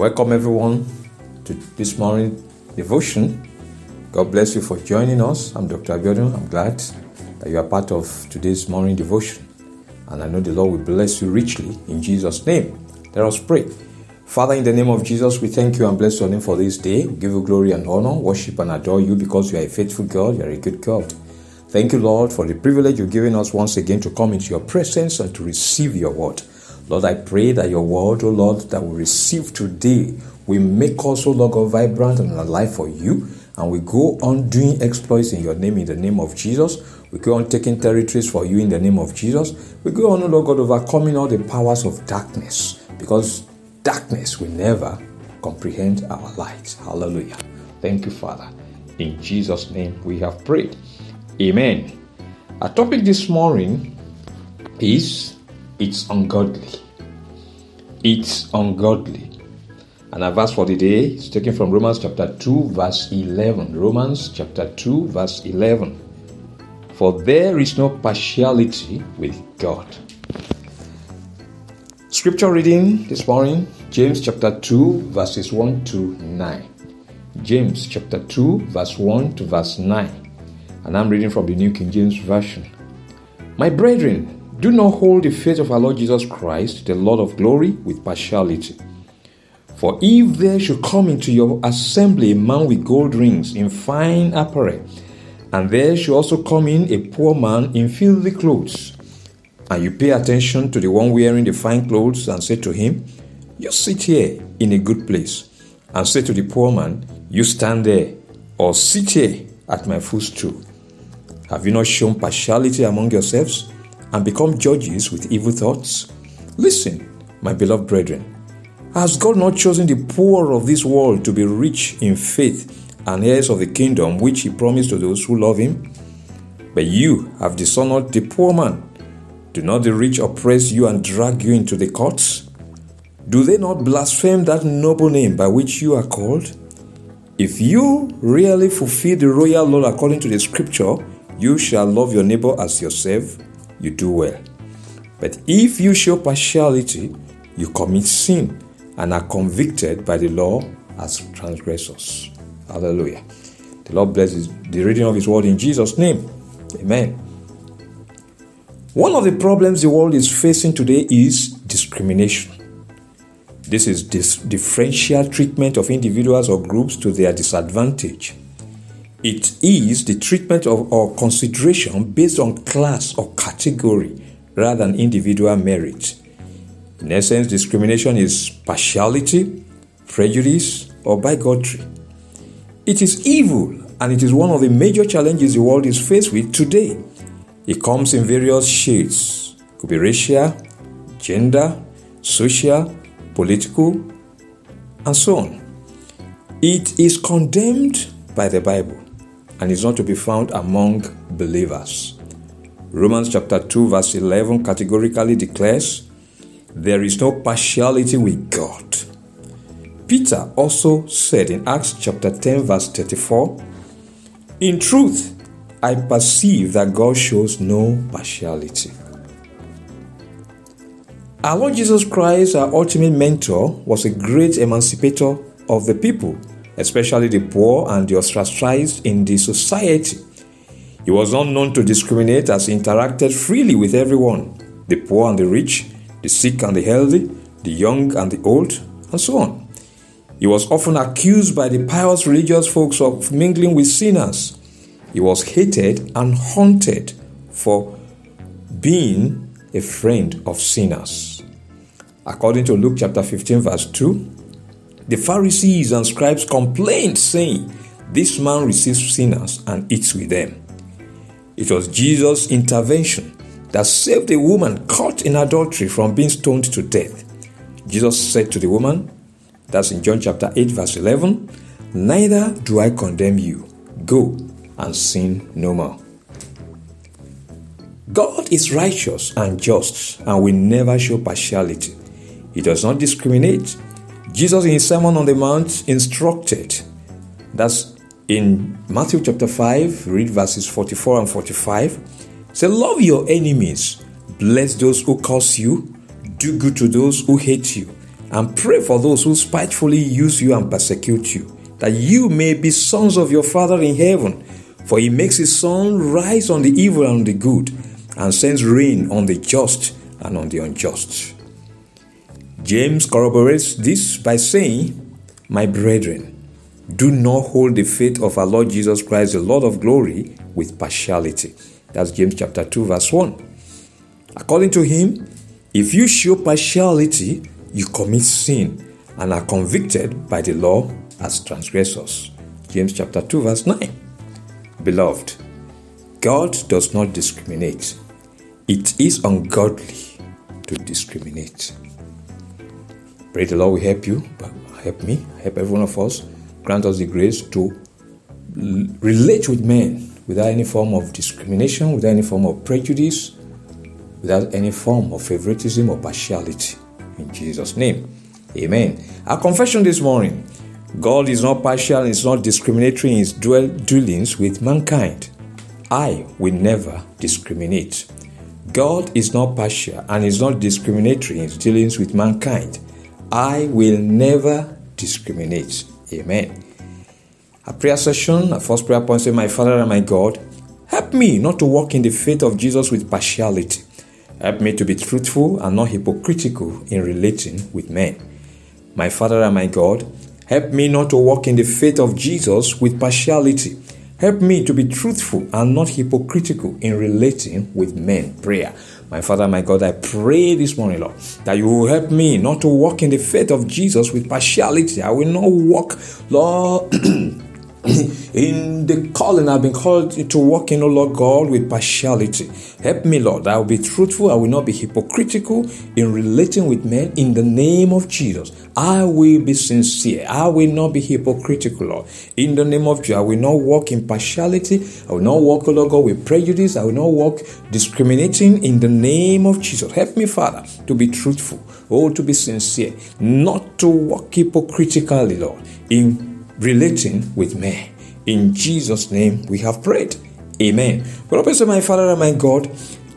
Welcome everyone to this morning devotion. God bless you for joining us. I'm Dr. Abiodun. I'm glad that you are part of today's morning devotion. And I know the Lord will bless you richly in Jesus' name. Let us pray. Father, in the name of Jesus, we thank you and bless your name for this day. We give you glory and honor, worship and adore you because you are a faithful God, you are a good God. Thank you, Lord, for the privilege you've given us once again to come into your presence and to receive your word. Lord, I pray that your word, oh Lord, that we receive today will make us, oh Lord, God, vibrant and alive for you. And we go on doing exploits in your name, in the name of Jesus. We go on taking territories for you in the name of Jesus. We go on, oh Lord God, overcoming all the powers of darkness because darkness will never comprehend our light. Hallelujah. Thank you, Father. In Jesus' name we have prayed. Amen. Our topic this morning is It's Ungodly. It's Ungodly. And our verse for the day is taken from Romans chapter 2, verse 11. Romans chapter 2, verse 11. For there is no partiality with God. Scripture reading this morning, James chapter 2, verses 1 to 9. James chapter 2, verse 1 to verse 9. And I'm reading from the New King James Version. My brethren, do not hold the faith of our Lord Jesus Christ, the Lord of glory, with partiality. For if there should come into your assembly a man with gold rings in fine apparel, and there should also come in a poor man in filthy clothes, and you pay attention to the one wearing the fine clothes and say to him, You sit here in a good place, and say to the poor man, You stand there, or sit here at my footstool. Have you not shown partiality among yourselves and become judges with evil thoughts? Listen, my beloved brethren, has God not chosen the poor of this world to be rich in faith and heirs of the kingdom which He promised to those who love Him? But you have dishonored the poor man. Do not the rich oppress you and drag you into the courts? Do they not blaspheme that noble name by which you are called? If you really fulfill the royal law according to the scripture, you shall love your neighbor as yourself, you do well. But if you show partiality, you commit sin and are convicted by the law as transgressors. Hallelujah. The Lord blesses the reading of His word in Jesus' name. Amen. One of the problems the world is facing today is discrimination. This is this differential treatment of individuals or groups to their disadvantage. It is the treatment of or consideration based on class or category rather than individual merit. In essence, discrimination is partiality, prejudice, or bigotry. It is evil and it is one of the major challenges the world is faced with today. It comes in various shades. It could be racial, gender, social, political, and so on. It is condemned by the Bible and is not to be found among believers. Romans chapter 2 verse 11 categorically declares there is no partiality with God. Peter also said in Acts chapter 10 verse 34, In truth, I perceive that God shows no partiality. Our Lord Jesus Christ, our ultimate mentor, was a great emancipator of the people, especially the poor and the ostracized in the society. He was not known to discriminate as he interacted freely with everyone the poor and the rich, the sick and the healthy, the young and the old, and so on. He was often accused by the pious religious folks of mingling with sinners. He was hated and haunted for being a friend of sinners. According to Luke chapter 15, verse 2, the Pharisees and scribes complained, saying, This man receives sinners and eats with them. It was Jesus' intervention that saved a woman caught in adultery from being stoned to death. Jesus said to the woman, that's in John chapter 8, verse 11, Neither do I condemn you. Go and sin no more. God is righteous and just and will never show partiality. He does not discriminate. Jesus, in his Sermon on the Mount, instructed. That's in Matthew chapter 5, read verses 44 and 45. Say, Love your enemies, bless those who curse you, do good to those who hate you, and pray for those who spitefully use you and persecute you, that you may be sons of your Father in heaven. For he makes his sun rise on the evil and the good, and sends rain on the just and on the unjust. James corroborates this by saying, My brethren, do not hold the faith of our Lord Jesus Christ, the Lord of glory, with partiality. That's James chapter 2, verse 1. According to him, if you show partiality, you commit sin and are convicted by the law as transgressors. James chapter 2, verse 9. Beloved, God does not discriminate. It is ungodly to discriminate. Pray the Lord will help you, but help me, help every one of us, grant us the grace to relate with men without any form of discrimination, without any form of prejudice, without any form of favoritism or partiality. In Jesus' name, Amen. Our confession this morning God is not partial is not discriminatory in his dealings with mankind. I will never discriminate. God is not partial and is not discriminatory in his dealings with mankind. I will never discriminate. Amen. A prayer session, a first prayer point say, My Father and my God, help me not to walk in the faith of Jesus with partiality. Help me to be truthful and not hypocritical in relating with men. My Father and my God, help me not to walk in the faith of Jesus with partiality. Help me to be truthful and not hypocritical in relating with men. Prayer. My Father, my God, I pray this morning, Lord, that you will help me not to walk in the faith of Jesus with partiality. I will not walk, Lord. in the calling I've been called to walk in, O Lord God, with partiality. Help me, Lord. I will be truthful. I will not be hypocritical in relating with men in the name of Jesus. I will be sincere. I will not be hypocritical, Lord. In the name of Jesus, I will not walk in partiality. I will not walk, O Lord God, with prejudice. I will not walk discriminating in the name of Jesus. Help me, Father, to be truthful. Oh, to be sincere. Not to walk hypocritically, Lord, in relating with men. In Jesus' name we have prayed. Amen. Say, my Father and my God,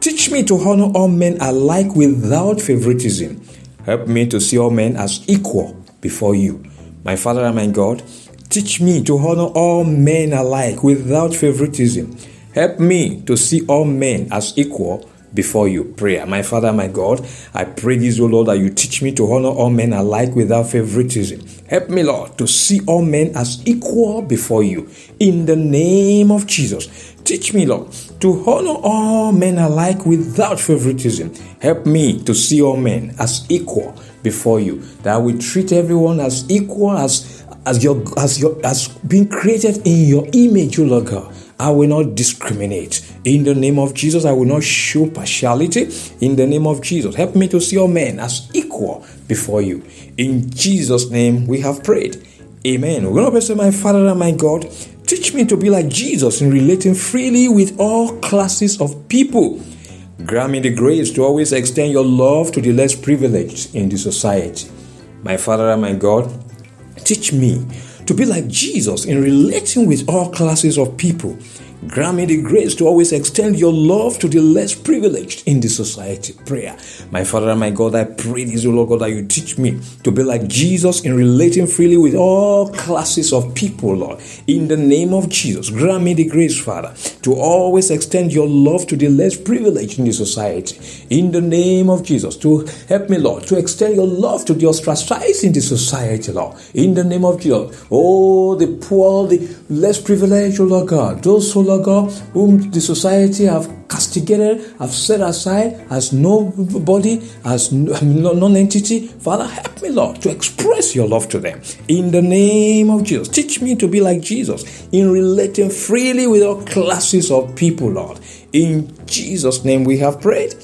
teach me to honor all men alike without favoritism. Help me to see all men as equal before you. My Father and my God, teach me to honor all men alike without favoritism. Help me to see all men as equal before you. Prayer. My Father, my God, I pray this, O Lord, that you teach me to honor all men alike without favoritism. Help me, Lord, to see all men as equal before you. In the name of Jesus. Teach me, Lord, to honor all men alike without favoritism. Help me to see all men as equal before you. That we treat everyone as equal as as your as your as being created in your image, O Lord God. I will not discriminate. In the name of Jesus, I will not show partiality. In the name of Jesus, help me to see all men as equal before you. In Jesus' name, we have prayed. Amen. We're going to say, My Father and my God, teach me to be like Jesus in relating freely with all classes of people. Grant me the grace to always extend your love to the less privileged in the society. My Father and my God, teach me to be like Jesus in relating with all classes of people Grant me the grace to always extend your love to the less privileged in the society. Prayer. My Father and my God, I pray this, O Lord God, that you teach me to be like Jesus in relating freely with all classes of people, Lord. In the name of Jesus, grant me the grace, Father, to always extend your love to the less privileged in the society. In the name of Jesus, to help me, Lord, to extend your love to the ostracized in the society, Lord. In the name of Jesus, oh, the poor, the less privileged, O Lord God, those who Lord God, whom the society have castigated, have set aside as nobody, as non-entity. Father, help me, Lord, to express your love to them. In the name of Jesus. Teach me to be like Jesus in relating freely with all classes of people, Lord. In Jesus' name we have prayed.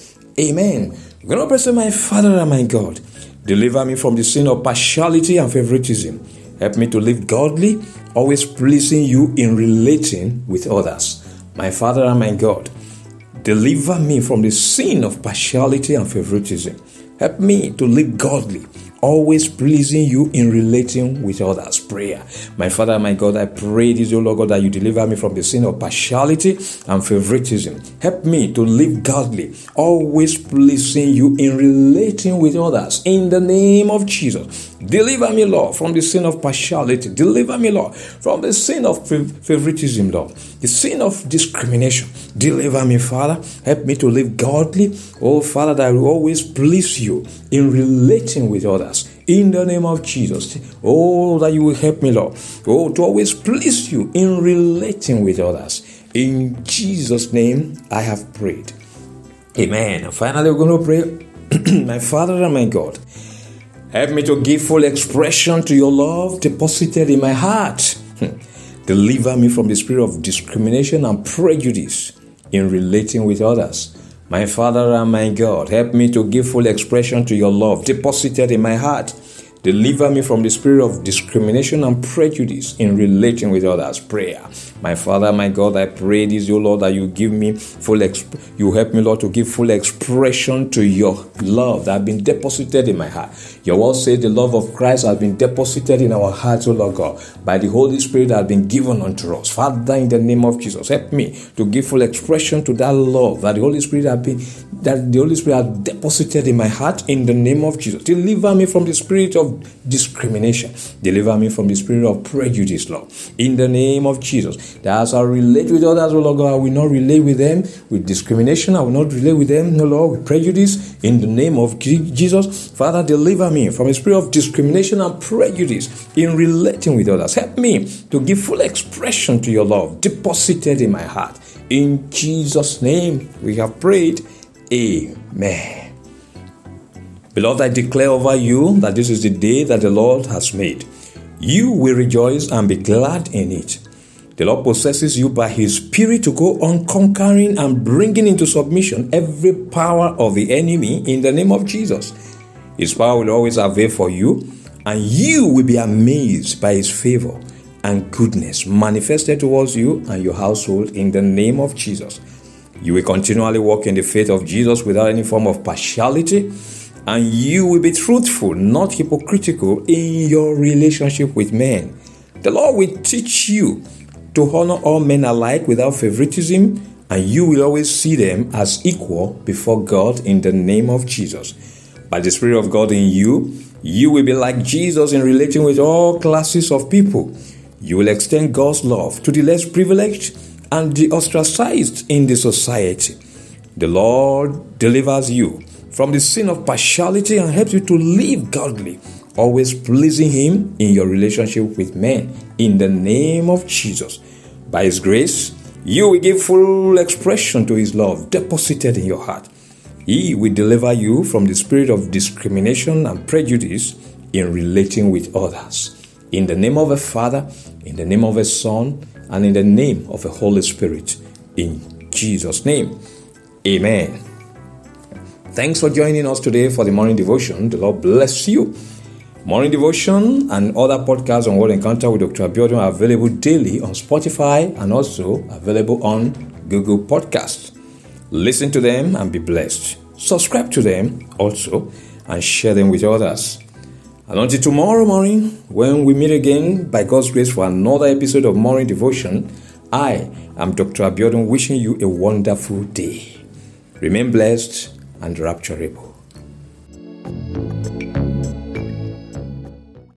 Amen. To pray, my Father and my God, deliver me from the sin of partiality and favoritism. Help me to live godly always pleasing you in relating with others. My Father and my God, deliver me from the sin of partiality and favoritism. Help me to live godly, always pleasing you in relating with others. Prayer. My Father, my God, I pray this, O Lord God, that you deliver me from the sin of partiality and favoritism. Help me to live godly, always pleasing you in relating with others. In the name of Jesus. Deliver me, Lord, from the sin of partiality. Deliver me, Lord, from the sin of favoritism, Lord. The sin of discrimination. Deliver me, Father. Help me to live godly. Oh, Father, that I will always please you in relating with others. In the name of Jesus. Oh, that you will help me, Lord. Oh, to always please you in relating with others. In Jesus' name, I have prayed. Amen. And finally, we're going to pray. my Father and my God. Help me to give full expression to your love deposited in my heart. Hmm. Deliver me from the spirit of discrimination and prejudice in relating with others. My Father and my God, help me to give full expression to your love deposited in my heart Deliver me from the spirit of discrimination and prejudice in relating with others. Prayer. My Father, my God, I pray this, O Lord, that you give me full, exp- you help me, Lord, to give full expression to your love that has been deposited in my heart. Your word says the love of Christ has been deposited in our hearts, O Lord God, by the Holy Spirit that has been given unto us. Father, in the name of Jesus, help me to give full expression to that love that the Holy Spirit has been, that the Holy Spirit has deposited in my heart in the name of Jesus. Deliver me from the spirit of discrimination. Deliver me from the spirit of prejudice, Lord. In the name of Jesus. That as I relate with others, Lord God, I will not relate with them with discrimination. I will not relate with them, no Lord, with prejudice. In the name of Jesus. Father, deliver me from the spirit of discrimination and prejudice in relating with others. Help me to give full expression to your love deposited in my heart. In Jesus' name, we have prayed. Amen. Beloved, I declare over you that this is the day that the Lord has made. You will rejoice and be glad in it. The Lord possesses you by His Spirit to go on conquering and bringing into submission every power of the enemy in the name of Jesus. His power will always avail for you, and you will be amazed by His favor and goodness manifested towards you and your household in the name of Jesus. You will continually walk in the faith of Jesus without any form of partiality and you will be truthful, not hypocritical in your relationship with men. The Lord will teach you to honor all men alike without favoritism, and you will always see them as equal before God in the name of Jesus. By the Spirit of God in you, you will be like Jesus in relating with all classes of people. You will extend God's love to the less privileged and the ostracized in the society. The Lord delivers you from the sin of partiality and helps you to live godly, always pleasing Him in your relationship with men. In the name of Jesus. By His grace, you will give full expression to His love deposited in your heart. He will deliver you from the spirit of discrimination and prejudice in relating with others. In the name of the Father, in the name of the Son, and in the name of the Holy Spirit. In Jesus' name. Amen. Thanks for joining us today for the morning devotion. The Lord bless you. Morning devotion and other podcasts on World Encounter with Dr. Abiodun are available daily on Spotify and also available on Google Podcasts. Listen to them and be blessed. Subscribe to them also and share them with others. And until tomorrow morning, when we meet again by God's grace for another episode of Morning Devotion, I am Dr. Abiodun wishing you a wonderful day. Remain blessed and rapturable.